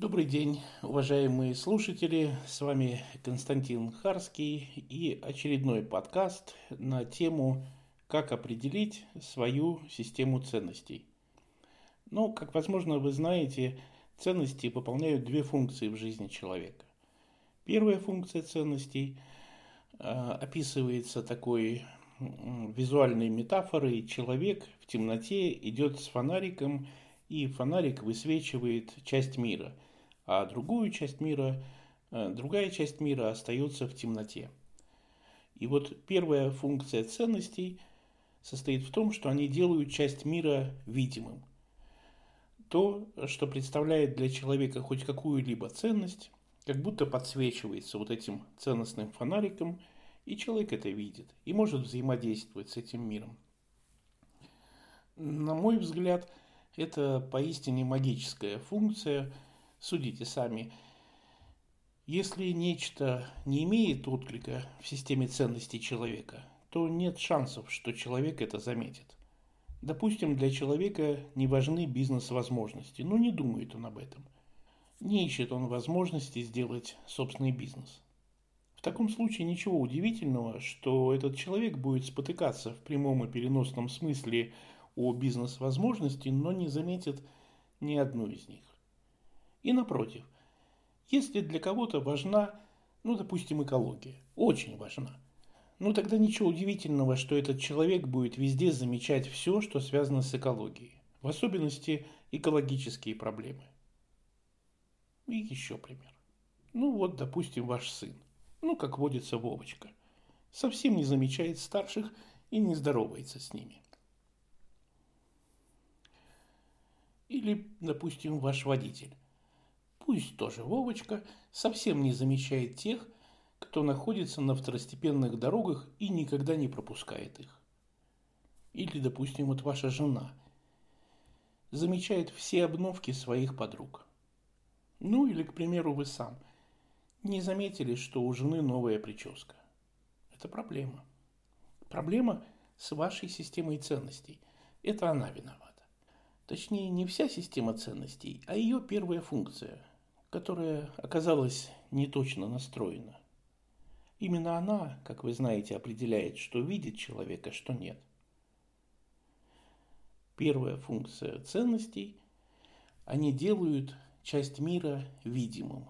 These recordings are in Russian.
Добрый день, уважаемые слушатели. С вами Константин Харский и очередной подкаст на тему «Как определить свою систему ценностей». Ну, как возможно вы знаете, ценности выполняют две функции в жизни человека. Первая функция ценностей э, описывается такой визуальной метафорой. Человек в темноте идет с фонариком, и фонарик высвечивает часть мира, а другую часть мира, э, другая часть мира остается в темноте. И вот первая функция ценностей состоит в том, что они делают часть мира видимым. То, что представляет для человека хоть какую-либо ценность, как будто подсвечивается вот этим ценностным фонариком, и человек это видит и может взаимодействовать с этим миром. На мой взгляд, это поистине магическая функция. Судите сами. Если нечто не имеет отклика в системе ценностей человека, то нет шансов, что человек это заметит. Допустим, для человека не важны бизнес-возможности, но не думает он об этом – не ищет он возможности сделать собственный бизнес. В таком случае ничего удивительного, что этот человек будет спотыкаться в прямом и переносном смысле о бизнес-возможности, но не заметит ни одну из них. И напротив, если для кого-то важна, ну, допустим, экология, очень важна, ну тогда ничего удивительного, что этот человек будет везде замечать все, что связано с экологией, в особенности экологические проблемы. И еще пример. Ну вот, допустим, ваш сын. Ну, как водится Вовочка. Совсем не замечает старших и не здоровается с ними. Или, допустим, ваш водитель. Пусть тоже Вовочка совсем не замечает тех, кто находится на второстепенных дорогах и никогда не пропускает их. Или, допустим, вот ваша жена замечает все обновки своих подруг – ну или, к примеру, вы сам не заметили, что у жены новая прическа. Это проблема. Проблема с вашей системой ценностей. Это она виновата. Точнее, не вся система ценностей, а ее первая функция, которая оказалась неточно настроена. Именно она, как вы знаете, определяет, что видит человек, а что нет. Первая функция ценностей – они делают часть мира видимым.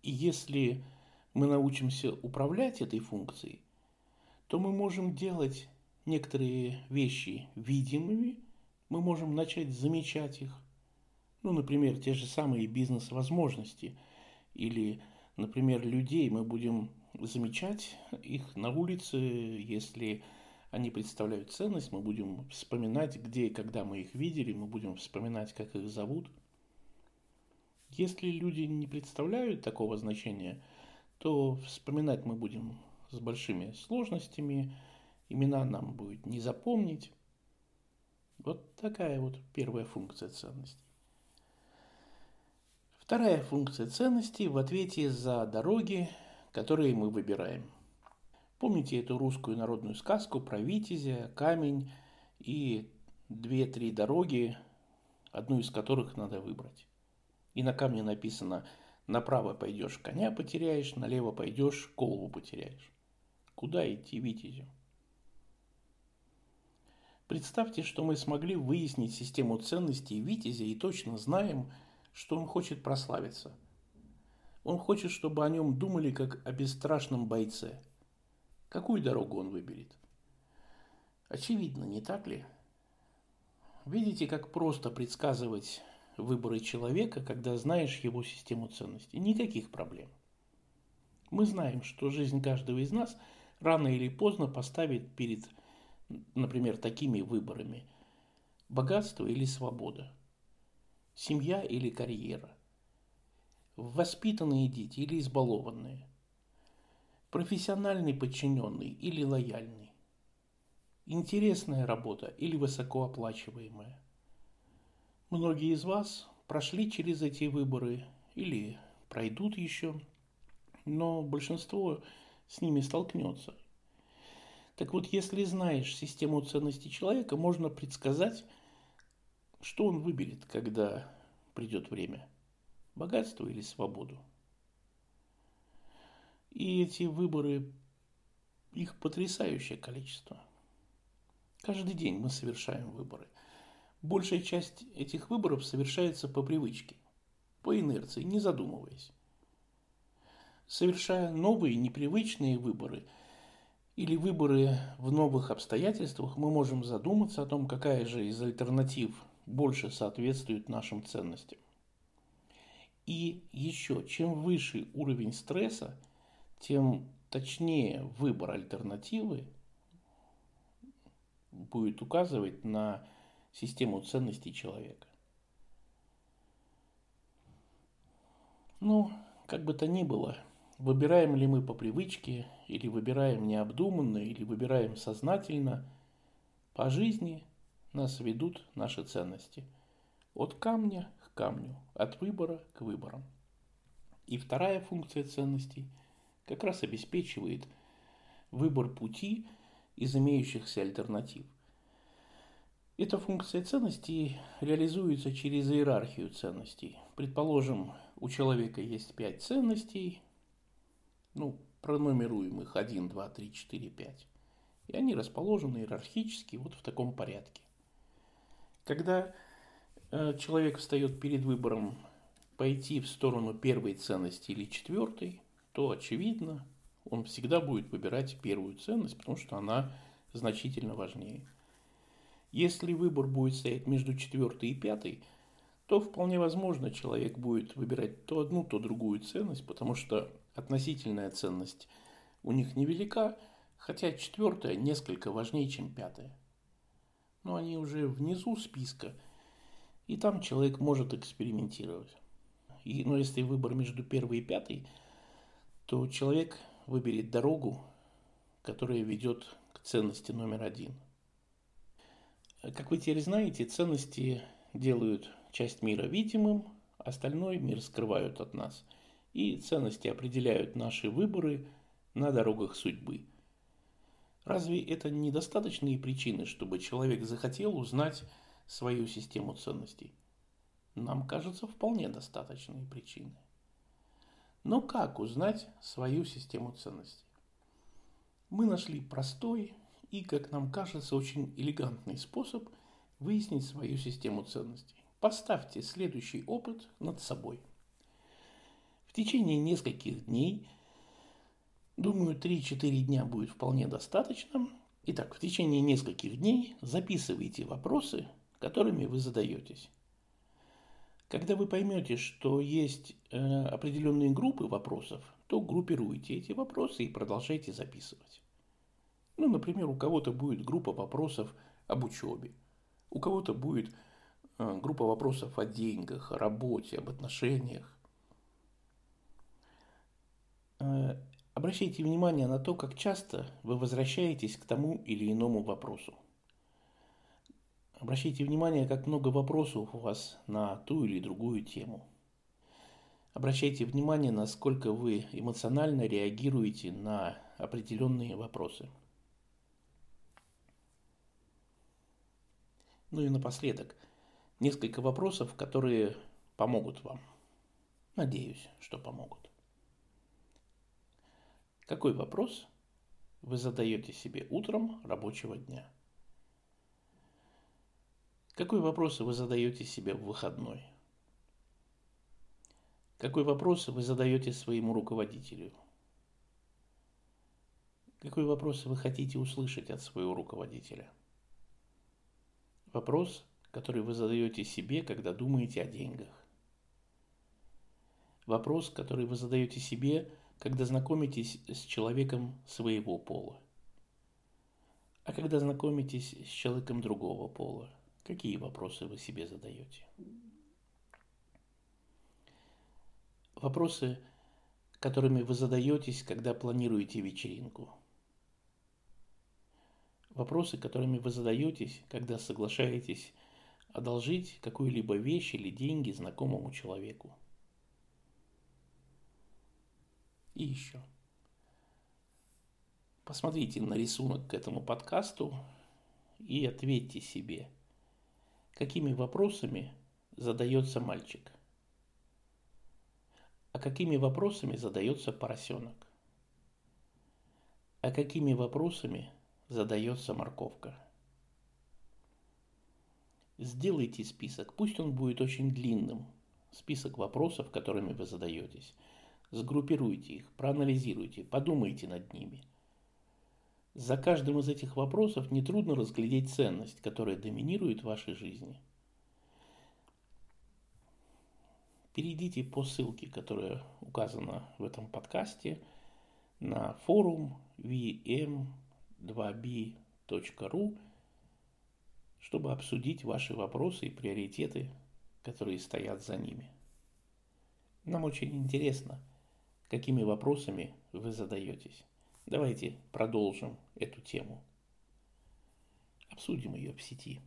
И если мы научимся управлять этой функцией, то мы можем делать некоторые вещи видимыми, мы можем начать замечать их. Ну, например, те же самые бизнес-возможности или, например, людей. Мы будем замечать их на улице, если они представляют ценность, мы будем вспоминать, где и когда мы их видели, мы будем вспоминать, как их зовут – если люди не представляют такого значения, то вспоминать мы будем с большими сложностями, имена нам будет не запомнить. Вот такая вот первая функция ценностей. Вторая функция ценностей в ответе за дороги, которые мы выбираем. Помните эту русскую народную сказку про Витязя, камень и две-три дороги, одну из которых надо выбрать. И на камне написано «Направо пойдешь, коня потеряешь, налево пойдешь, голову потеряешь». Куда идти Витязю? Представьте, что мы смогли выяснить систему ценностей Витязя и точно знаем, что он хочет прославиться. Он хочет, чтобы о нем думали как о бесстрашном бойце. Какую дорогу он выберет? Очевидно, не так ли? Видите, как просто предсказывать выборы человека, когда знаешь его систему ценностей. Никаких проблем. Мы знаем, что жизнь каждого из нас рано или поздно поставит перед, например, такими выборами. Богатство или свобода. Семья или карьера. Воспитанные дети или избалованные. Профессиональный подчиненный или лояльный. Интересная работа или высокооплачиваемая Многие из вас прошли через эти выборы или пройдут еще, но большинство с ними столкнется. Так вот, если знаешь систему ценностей человека, можно предсказать, что он выберет, когда придет время. богатство или свободу. И эти выборы, их потрясающее количество. Каждый день мы совершаем выборы. Большая часть этих выборов совершается по привычке, по инерции, не задумываясь. Совершая новые непривычные выборы или выборы в новых обстоятельствах, мы можем задуматься о том, какая же из альтернатив больше соответствует нашим ценностям. И еще, чем выше уровень стресса, тем точнее выбор альтернативы будет указывать на систему ценностей человека. Ну, как бы то ни было, выбираем ли мы по привычке, или выбираем необдуманно, или выбираем сознательно, по жизни нас ведут наши ценности. От камня к камню, от выбора к выборам. И вторая функция ценностей как раз обеспечивает выбор пути из имеющихся альтернатив. Эта функция ценностей реализуется через иерархию ценностей. Предположим, у человека есть пять ценностей, ну, пронумеруем их 1, 2, 3, 4, 5. И они расположены иерархически вот в таком порядке. Когда э, человек встает перед выбором пойти в сторону первой ценности или четвертой, то очевидно, он всегда будет выбирать первую ценность, потому что она значительно важнее. Если выбор будет стоять между четвертой и пятой, то вполне возможно человек будет выбирать то одну, то другую ценность, потому что относительная ценность у них невелика, хотя четвертая несколько важнее, чем пятая. Но они уже внизу списка, и там человек может экспериментировать. И, но если выбор между первой и пятой, то человек выберет дорогу, которая ведет к ценности номер один – как вы теперь знаете, ценности делают часть мира видимым, остальной мир скрывают от нас. И ценности определяют наши выборы на дорогах судьбы. Разве это недостаточные причины, чтобы человек захотел узнать свою систему ценностей? Нам кажется, вполне достаточные причины. Но как узнать свою систему ценностей? Мы нашли простой, и, как нам кажется, очень элегантный способ выяснить свою систему ценностей. Поставьте следующий опыт над собой. В течение нескольких дней, думаю, 3-4 дня будет вполне достаточно. Итак, в течение нескольких дней записывайте вопросы, которыми вы задаетесь. Когда вы поймете, что есть э, определенные группы вопросов, то группируйте эти вопросы и продолжайте записывать. Ну, например, у кого-то будет группа вопросов об учебе, у кого-то будет э, группа вопросов о деньгах, о работе, об отношениях. Э, обращайте внимание на то, как часто вы возвращаетесь к тому или иному вопросу. Обращайте внимание, как много вопросов у вас на ту или другую тему. Обращайте внимание, насколько вы эмоционально реагируете на определенные вопросы. Ну и напоследок, несколько вопросов, которые помогут вам. Надеюсь, что помогут. Какой вопрос вы задаете себе утром рабочего дня? Какой вопрос вы задаете себе в выходной? Какой вопрос вы задаете своему руководителю? Какой вопрос вы хотите услышать от своего руководителя? Вопрос, который вы задаете себе, когда думаете о деньгах. Вопрос, который вы задаете себе, когда знакомитесь с человеком своего пола. А когда знакомитесь с человеком другого пола, какие вопросы вы себе задаете? Вопросы, которыми вы задаетесь, когда планируете вечеринку – Вопросы, которыми вы задаетесь, когда соглашаетесь одолжить какую-либо вещь или деньги знакомому человеку. И еще. Посмотрите на рисунок к этому подкасту и ответьте себе, какими вопросами задается мальчик. А какими вопросами задается поросенок? А какими вопросами задается морковка? Сделайте список, пусть он будет очень длинным, список вопросов, которыми вы задаетесь. Сгруппируйте их, проанализируйте, подумайте над ними. За каждым из этих вопросов нетрудно разглядеть ценность, которая доминирует в вашей жизни. Перейдите по ссылке, которая указана в этом подкасте, на форум vm2b.ru, чтобы обсудить ваши вопросы и приоритеты, которые стоят за ними. Нам очень интересно – какими вопросами вы задаетесь. Давайте продолжим эту тему. Обсудим ее в сети.